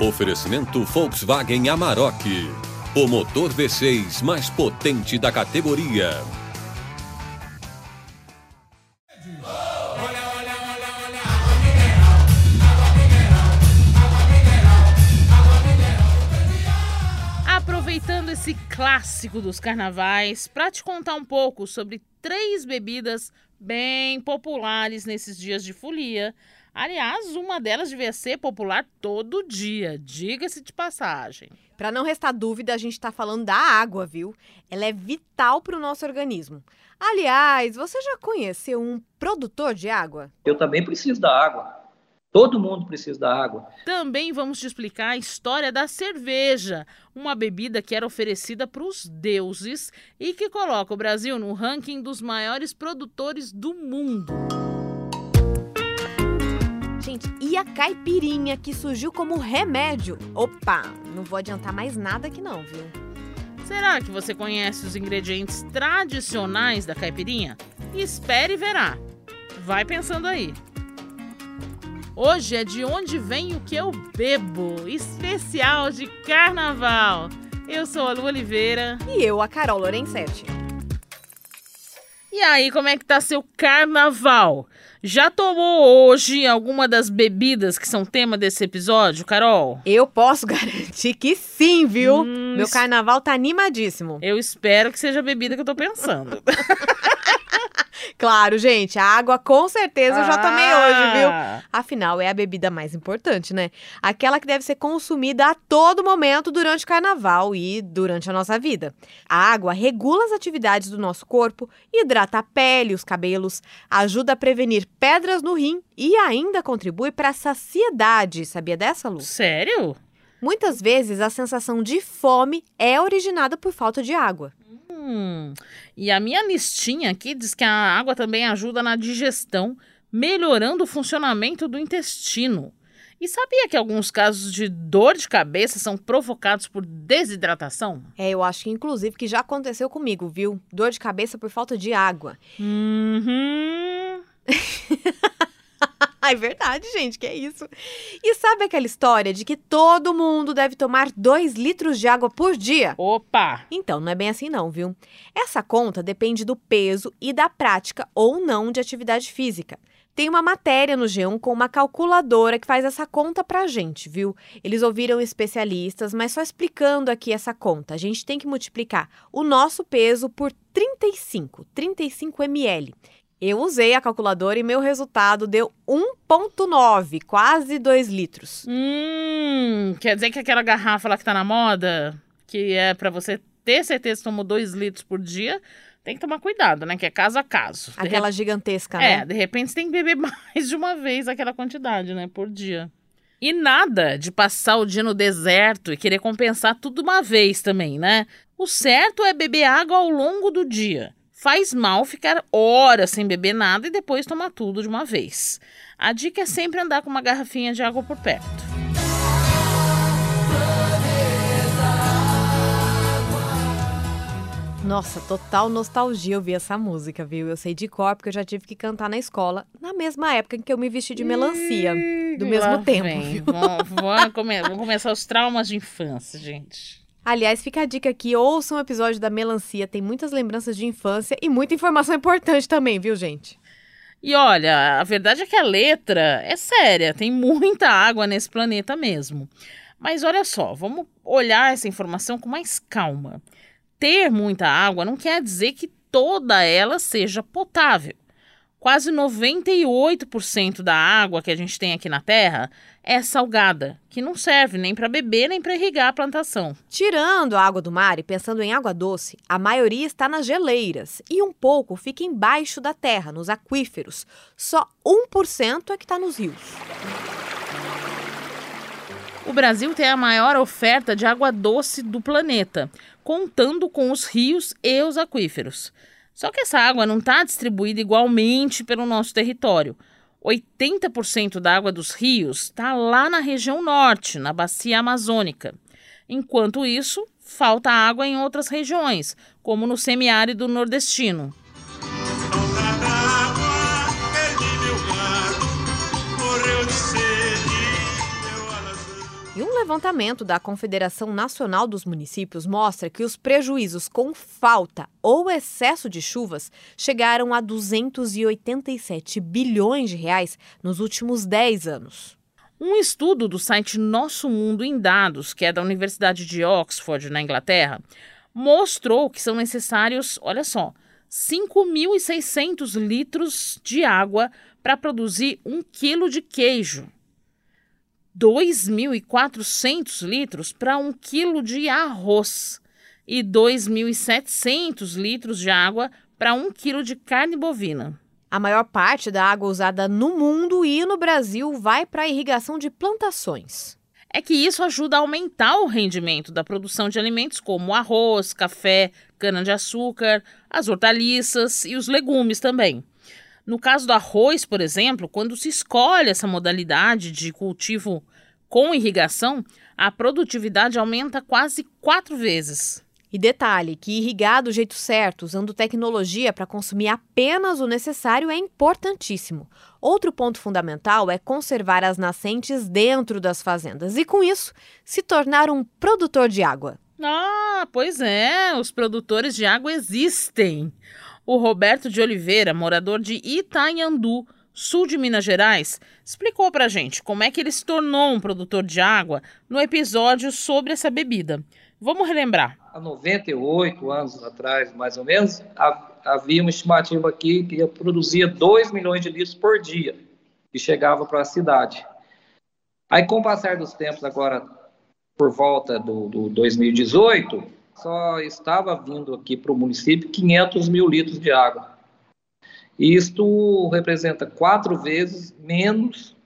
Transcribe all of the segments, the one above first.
Oferecimento Volkswagen Amarok. O motor V6 mais potente da categoria. Aproveitando esse clássico dos carnavais, para te contar um pouco sobre três bebidas bem populares nesses dias de folia. Aliás, uma delas devia ser popular todo dia, diga-se de passagem. Para não restar dúvida, a gente está falando da água, viu? Ela é vital para o nosso organismo. Aliás, você já conheceu um produtor de água? Eu também preciso da água. Todo mundo precisa da água. Também vamos te explicar a história da cerveja, uma bebida que era oferecida para os deuses e que coloca o Brasil no ranking dos maiores produtores do mundo. Gente, e a caipirinha que surgiu como remédio? Opa, não vou adiantar mais nada aqui não, viu? Será que você conhece os ingredientes tradicionais da caipirinha? Espere e verá. Vai pensando aí. Hoje é de onde vem o que eu bebo, especial de carnaval. Eu sou a Lu Oliveira. E eu, a Carol Lorenzetti. E aí, como é que tá seu carnaval? Já tomou hoje alguma das bebidas que são tema desse episódio, Carol? Eu posso garantir que sim, viu? Hum, Meu carnaval tá animadíssimo. Eu espero que seja a bebida que eu tô pensando. Claro, gente, a água com certeza eu já tomei ah. hoje, viu? Afinal, é a bebida mais importante, né? Aquela que deve ser consumida a todo momento durante o carnaval e durante a nossa vida. A água regula as atividades do nosso corpo, hidrata a pele, os cabelos, ajuda a prevenir pedras no rim e ainda contribui para a saciedade. Sabia dessa, Lu? Sério? Muitas vezes a sensação de fome é originada por falta de água. Hum, e a minha listinha aqui diz que a água também ajuda na digestão, melhorando o funcionamento do intestino. E sabia que alguns casos de dor de cabeça são provocados por desidratação? É, eu acho que inclusive que já aconteceu comigo, viu? Dor de cabeça por falta de água. Uhum. é verdade, gente, que é isso. E sabe aquela história de que todo mundo deve tomar 2 litros de água por dia? Opa! Então, não é bem assim não, viu? Essa conta depende do peso e da prática ou não de atividade física. Tem uma matéria no G1 com uma calculadora que faz essa conta pra gente, viu? Eles ouviram especialistas, mas só explicando aqui essa conta. A gente tem que multiplicar o nosso peso por 35, 35 ml. Eu usei a calculadora e meu resultado deu 1,9, quase 2 litros. Hum, quer dizer que aquela garrafa lá que tá na moda, que é para você ter certeza que tomou 2 litros por dia, tem que tomar cuidado, né? Que é caso a caso. Aquela de gigantesca, né? É, de repente você tem que beber mais de uma vez aquela quantidade, né? Por dia. E nada de passar o dia no deserto e querer compensar tudo uma vez também, né? O certo é beber água ao longo do dia. Faz mal ficar horas sem beber nada e depois tomar tudo de uma vez. A dica é sempre andar com uma garrafinha de água por perto. Nossa, total nostalgia ouvir essa música, viu? Eu sei de cor porque eu já tive que cantar na escola, na mesma época em que eu me vesti de melancia. Do mesmo tempo. Vamos, vamos, come começar os traumas de infância, gente. Aliás, fica a dica aqui, ouçam um episódio da melancia, tem muitas lembranças de infância e muita informação importante também, viu, gente? E olha, a verdade é que a letra é séria, tem muita água nesse planeta mesmo. Mas olha só, vamos olhar essa informação com mais calma. Ter muita água não quer dizer que toda ela seja potável. Quase 98% da água que a gente tem aqui na Terra é salgada, que não serve nem para beber nem para irrigar a plantação. Tirando a água do mar e pensando em água doce, a maioria está nas geleiras e um pouco fica embaixo da terra, nos aquíferos. Só 1% é que está nos rios. O Brasil tem a maior oferta de água doce do planeta, contando com os rios e os aquíferos. Só que essa água não está distribuída igualmente pelo nosso território. 80% da água dos rios está lá na região norte, na bacia amazônica. Enquanto isso, falta água em outras regiões, como no semiárido nordestino. Levantamento da Confederação Nacional dos Municípios mostra que os prejuízos com falta ou excesso de chuvas chegaram a 287 bilhões de reais nos últimos 10 anos. Um estudo do site Nosso Mundo em Dados, que é da Universidade de Oxford, na Inglaterra, mostrou que são necessários, olha só, 5.600 litros de água para produzir um quilo de queijo. 2.400 litros para um quilo de arroz e 2.700 litros de água para um quilo de carne bovina. A maior parte da água usada no mundo e no Brasil vai para a irrigação de plantações. É que isso ajuda a aumentar o rendimento da produção de alimentos como arroz, café, cana-de-açúcar, as hortaliças e os legumes também. No caso do arroz, por exemplo, quando se escolhe essa modalidade de cultivo com irrigação, a produtividade aumenta quase quatro vezes. E detalhe que irrigar do jeito certo, usando tecnologia para consumir apenas o necessário, é importantíssimo. Outro ponto fundamental é conservar as nascentes dentro das fazendas e, com isso, se tornar um produtor de água. Ah, pois é, os produtores de água existem. O Roberto de Oliveira, morador de Itanhandu, sul de Minas Gerais, explicou pra gente como é que ele se tornou um produtor de água no episódio sobre essa bebida. Vamos relembrar. Há 98 anos atrás, mais ou menos, havia uma estimativa aqui que produzia 2 milhões de litros por dia e chegava para a cidade. Aí, com o passar dos tempos, agora por volta do, do 2018, só estava vindo aqui para o município 500 mil litros de água. Isto representa quatro vezes menos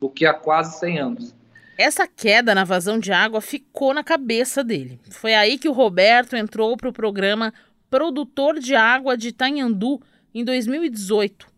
do que há quase 100 anos. Essa queda na vazão de água ficou na cabeça dele. Foi aí que o Roberto entrou para o programa Produtor de Água de Itanhandu em 2018.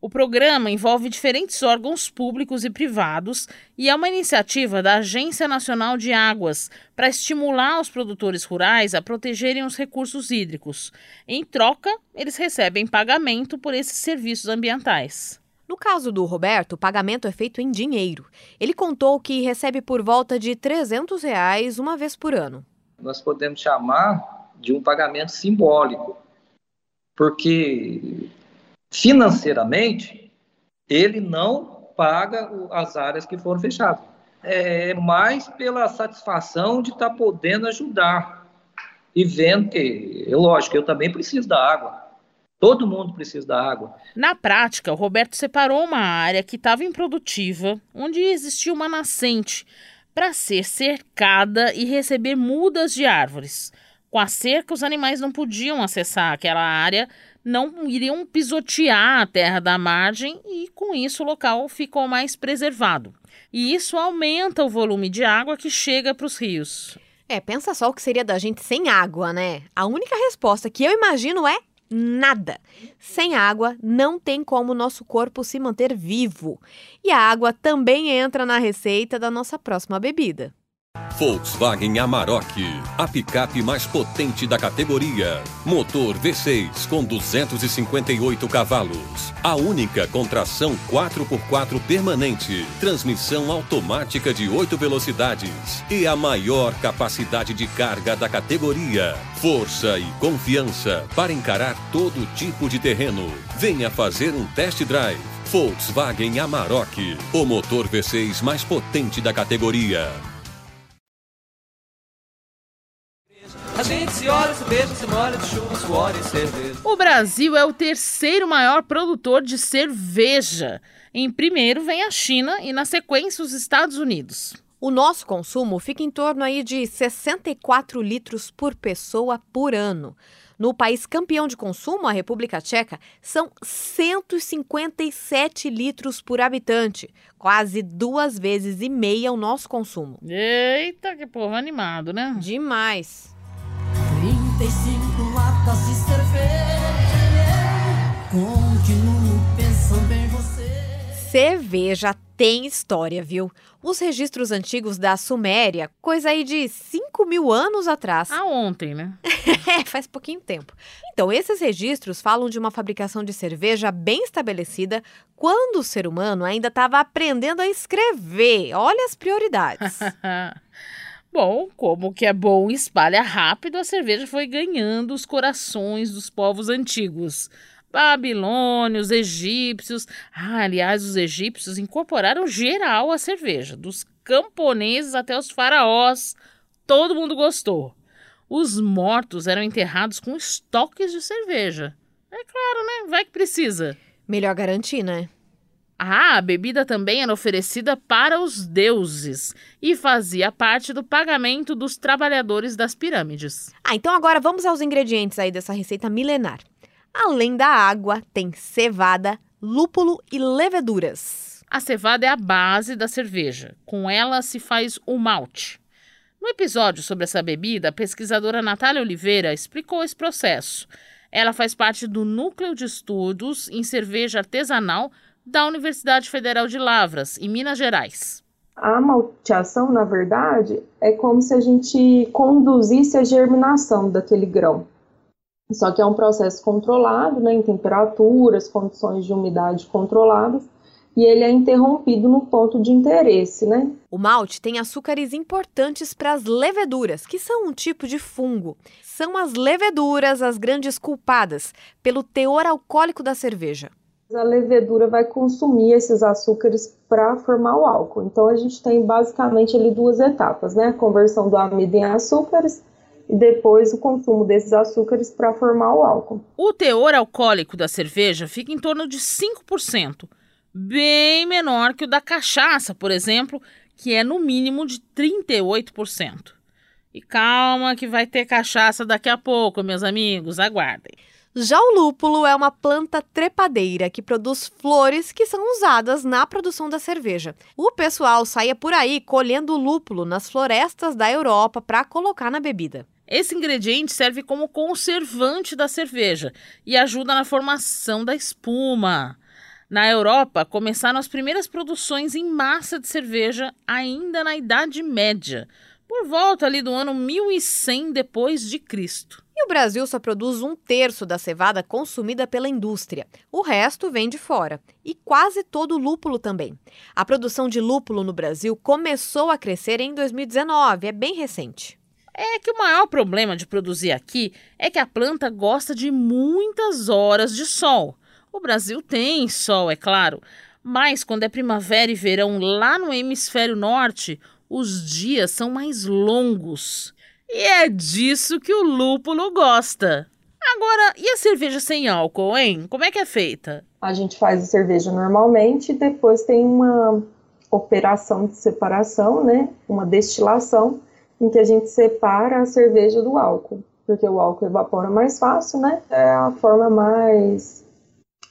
O programa envolve diferentes órgãos públicos e privados e é uma iniciativa da Agência Nacional de Águas para estimular os produtores rurais a protegerem os recursos hídricos. Em troca, eles recebem pagamento por esses serviços ambientais. No caso do Roberto, o pagamento é feito em dinheiro. Ele contou que recebe por volta de 300 reais uma vez por ano. Nós podemos chamar de um pagamento simbólico, porque financeiramente, ele não paga as áreas que foram fechadas. É mais pela satisfação de estar tá podendo ajudar e vendo que, é lógico, eu também preciso da água. Todo mundo precisa da água. Na prática, o Roberto separou uma área que estava improdutiva, onde existia uma nascente, para ser cercada e receber mudas de árvores. Com a cerca, os animais não podiam acessar aquela área não iriam pisotear a terra da margem e, com isso, o local ficou mais preservado. E isso aumenta o volume de água que chega para os rios. É, pensa só o que seria da gente sem água, né? A única resposta que eu imagino é nada. Sem água, não tem como o nosso corpo se manter vivo. E a água também entra na receita da nossa próxima bebida. Volkswagen Amarok, a picape mais potente da categoria. Motor V6 com 258 cavalos. A única com tração 4x4 permanente. Transmissão automática de 8 velocidades. E a maior capacidade de carga da categoria. Força e confiança para encarar todo tipo de terreno. Venha fazer um test drive. Volkswagen Amarok, o motor V6 mais potente da categoria. A gente se olha, se beija, se molha de chuva, suor e cerveja. O Brasil é o terceiro maior produtor de cerveja. Em primeiro vem a China e na sequência os Estados Unidos. O nosso consumo fica em torno aí de 64 litros por pessoa por ano. No país campeão de consumo, a República Tcheca, são 157 litros por habitante, quase duas vezes e meia o nosso consumo. Eita, que povo animado, né? Demais. 35 latas de cerveja. Continuo pensando em você. Cerveja tem história, viu? Os registros antigos da Suméria, coisa aí de 5 mil anos atrás. Ah, ontem, né? É, faz pouquinho tempo. Então, esses registros falam de uma fabricação de cerveja bem estabelecida quando o ser humano ainda estava aprendendo a escrever. Olha as prioridades. bom, como que é bom espalha rápido, a cerveja foi ganhando os corações dos povos antigos. Babilônios, egípcios. Ah, aliás, os egípcios incorporaram geral a cerveja, dos camponeses até os faraós. Todo mundo gostou. Os mortos eram enterrados com estoques de cerveja. É claro, né? Vai que precisa. Melhor garantir, né? Ah, a bebida também era oferecida para os deuses e fazia parte do pagamento dos trabalhadores das pirâmides. Ah, então agora vamos aos ingredientes aí dessa receita milenar. Além da água, tem cevada, lúpulo e leveduras. A cevada é a base da cerveja. Com ela se faz o malte. No episódio sobre essa bebida, a pesquisadora Natália Oliveira explicou esse processo. Ela faz parte do núcleo de estudos em cerveja artesanal da Universidade Federal de Lavras, em Minas Gerais. A malteação, na verdade, é como se a gente conduzisse a germinação daquele grão. Só que é um processo controlado, né, em temperaturas, condições de umidade controladas, e ele é interrompido no ponto de interesse, né? O malte tem açúcares importantes para as leveduras, que são um tipo de fungo. São as leveduras as grandes culpadas pelo teor alcoólico da cerveja. A levedura vai consumir esses açúcares para formar o álcool. Então a gente tem basicamente ali duas etapas, né? A conversão do amido em açúcares e depois o consumo desses açúcares para formar o álcool. O teor alcoólico da cerveja fica em torno de 5%, bem menor que o da cachaça, por exemplo, que é no mínimo de 38%. E calma que vai ter cachaça daqui a pouco, meus amigos, aguardem. Já o lúpulo é uma planta trepadeira que produz flores que são usadas na produção da cerveja. O pessoal saía por aí colhendo lúpulo nas florestas da Europa para colocar na bebida. Esse ingrediente serve como conservante da cerveja e ajuda na formação da espuma. Na Europa, começaram as primeiras produções em massa de cerveja ainda na Idade Média, por volta ali do ano 1100 depois de Cristo. E o Brasil só produz um terço da cevada consumida pela indústria. O resto vem de fora. E quase todo o lúpulo também. A produção de lúpulo no Brasil começou a crescer em 2019, é bem recente. É que o maior problema de produzir aqui é que a planta gosta de muitas horas de sol. O Brasil tem sol, é claro, mas quando é primavera e verão lá no hemisfério norte, os dias são mais longos. E é disso que o lúpulo gosta. Agora, e a cerveja sem álcool, hein? Como é que é feita? A gente faz a cerveja normalmente e depois tem uma operação de separação, né? Uma destilação em que a gente separa a cerveja do álcool, porque o álcool evapora mais fácil, né? É a forma mais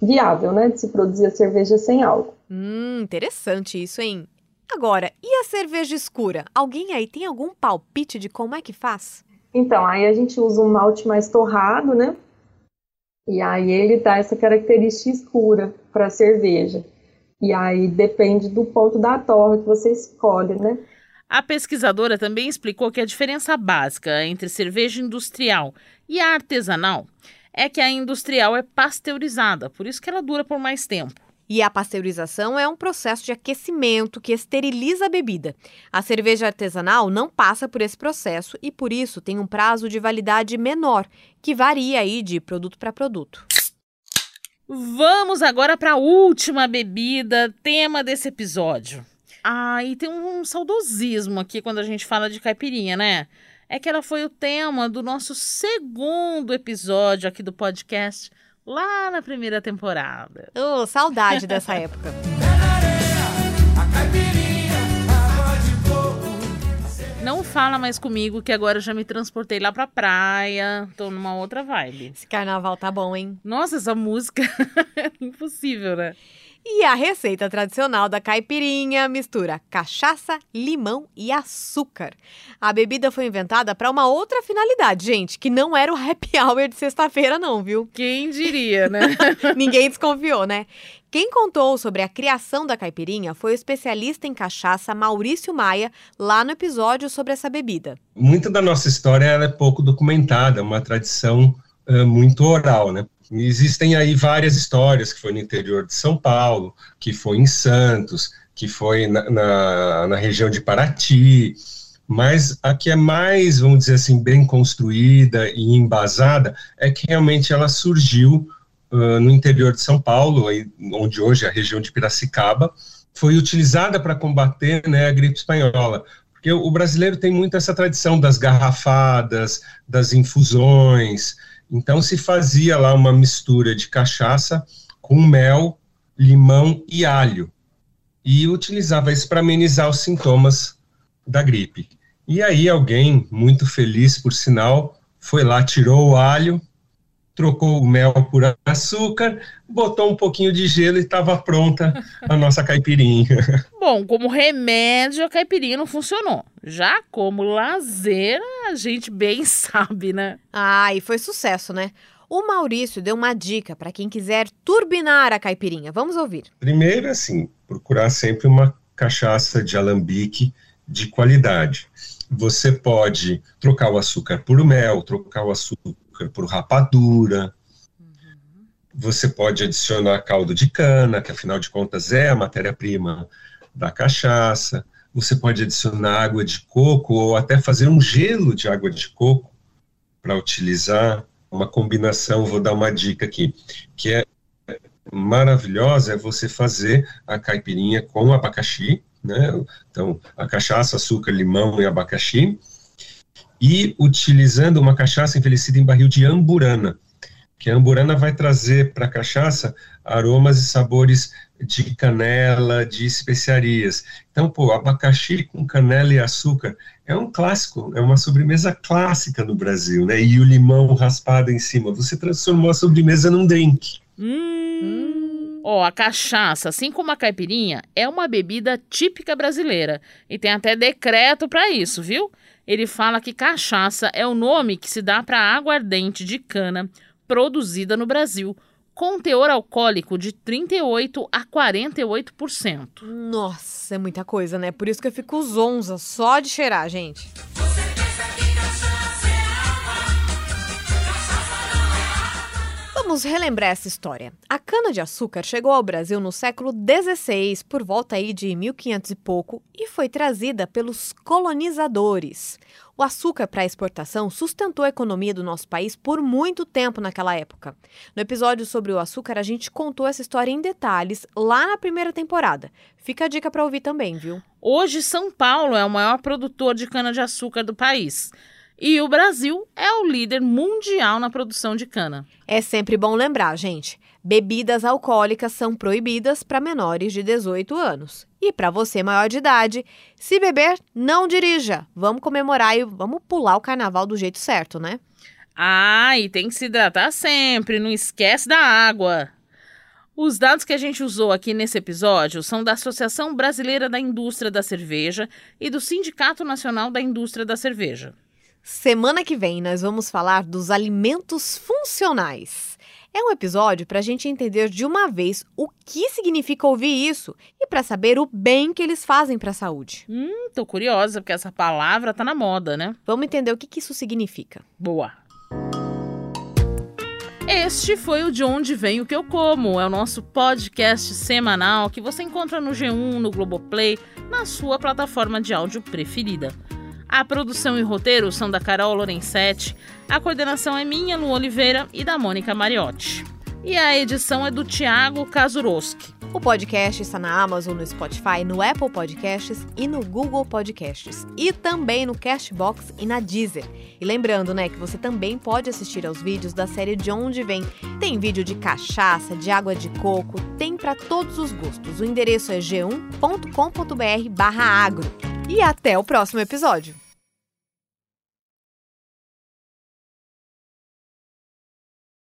viável, né, de se produzir a cerveja sem álcool. Hum, interessante isso, hein? Agora, e a cerveja escura? Alguém aí tem algum palpite de como é que faz? Então, aí a gente usa um malte mais torrado, né? E aí ele dá essa característica escura para a cerveja. E aí depende do ponto da torre que você escolhe, né? A pesquisadora também explicou que a diferença básica entre cerveja industrial e a artesanal é que a industrial é pasteurizada, por isso que ela dura por mais tempo. E a pasteurização é um processo de aquecimento que esteriliza a bebida. A cerveja artesanal não passa por esse processo e por isso tem um prazo de validade menor, que varia aí de produto para produto. Vamos agora para a última bebida, tema desse episódio. Ah, e tem um saudosismo aqui quando a gente fala de caipirinha, né? É que ela foi o tema do nosso segundo episódio aqui do podcast, lá na primeira temporada. Oh, saudade dessa época. Não fala mais comigo que agora eu já me transportei lá pra praia. Tô numa outra vibe. Esse carnaval tá bom, hein? Nossa, essa música é impossível, né? E a receita tradicional da caipirinha mistura cachaça, limão e açúcar. A bebida foi inventada para uma outra finalidade, gente, que não era o happy hour de sexta-feira não, viu? Quem diria, né? Ninguém desconfiou, né? Quem contou sobre a criação da caipirinha foi o especialista em cachaça Maurício Maia, lá no episódio sobre essa bebida. Muita da nossa história ela é pouco documentada, é uma tradição muito oral, né? Existem aí várias histórias, que foi no interior de São Paulo, que foi em Santos, que foi na, na, na região de Paraty, mas a que é mais, vamos dizer assim, bem construída e embasada é que realmente ela surgiu uh, no interior de São Paulo, aí, onde hoje é a região de Piracicaba, foi utilizada para combater né, a gripe espanhola. Porque o brasileiro tem muito essa tradição das garrafadas, das infusões, então se fazia lá uma mistura de cachaça com mel, limão e alho. E utilizava isso para amenizar os sintomas da gripe. E aí alguém, muito feliz por sinal, foi lá, tirou o alho, trocou o mel por açúcar, botou um pouquinho de gelo e estava pronta a nossa caipirinha. Bom, como remédio, a caipirinha não funcionou. Já como lazer, a gente bem sabe, né? Ah, e foi sucesso, né? O Maurício deu uma dica para quem quiser turbinar a caipirinha. Vamos ouvir. Primeiro, assim, procurar sempre uma cachaça de alambique de qualidade. Você pode trocar o açúcar por mel, trocar o açúcar por rapadura. Você pode adicionar caldo de cana, que afinal de contas é a matéria-prima da cachaça. Você pode adicionar água de coco ou até fazer um gelo de água de coco para utilizar. Uma combinação, vou dar uma dica aqui, que é maravilhosa é você fazer a caipirinha com abacaxi, né? Então, a cachaça, açúcar, limão e abacaxi e utilizando uma cachaça envelhecida em barril de amburana, que a amburana vai trazer para a cachaça aromas e sabores de canela, de especiarias. Então, pô, abacaxi com canela e açúcar é um clássico, é uma sobremesa clássica no Brasil, né? E o limão raspado em cima, você transformou a sobremesa num drink. Hum. Ó, oh, a cachaça, assim como a caipirinha, é uma bebida típica brasileira e tem até decreto para isso, viu? Ele fala que cachaça é o nome que se dá para a aguardente de cana produzida no Brasil, com teor alcoólico de 38 a 48%. Nossa, é muita coisa, né? Por isso que eu fico zonza só de cheirar, gente. Vamos relembrar essa história. A cana-de-açúcar chegou ao Brasil no século XVI, por volta aí de 1500 e pouco, e foi trazida pelos colonizadores. O açúcar para exportação sustentou a economia do nosso país por muito tempo naquela época. No episódio sobre o açúcar, a gente contou essa história em detalhes lá na primeira temporada. Fica a dica para ouvir também, viu? Hoje, São Paulo é o maior produtor de cana-de-açúcar do país. E o Brasil é o líder mundial na produção de cana. É sempre bom lembrar, gente. Bebidas alcoólicas são proibidas para menores de 18 anos. E para você maior de idade, se beber, não dirija. Vamos comemorar e vamos pular o carnaval do jeito certo, né? Ah, e tem que se hidratar sempre, não esquece da água. Os dados que a gente usou aqui nesse episódio são da Associação Brasileira da Indústria da Cerveja e do Sindicato Nacional da Indústria da Cerveja. Semana que vem nós vamos falar dos alimentos funcionais. É um episódio para a gente entender de uma vez o que significa ouvir isso e para saber o bem que eles fazem para a saúde. Hum, tô curiosa porque essa palavra tá na moda, né? Vamos entender o que, que isso significa. Boa. Este foi o De Onde Vem o Que Eu Como. É o nosso podcast semanal que você encontra no G1, no Globoplay, na sua plataforma de áudio preferida. A produção e roteiro são da Carol Lorenzetti, a coordenação é minha, Lu Oliveira, e da Mônica Mariotti. E a edição é do Tiago Kazuroski. O podcast está na Amazon, no Spotify, no Apple Podcasts e no Google Podcasts. E também no Cashbox e na Deezer. E lembrando, né, que você também pode assistir aos vídeos da série De Onde Vem. Tem vídeo de cachaça, de água de coco, tem para todos os gostos. O endereço é g1.com.br barra agro. E até o próximo episódio.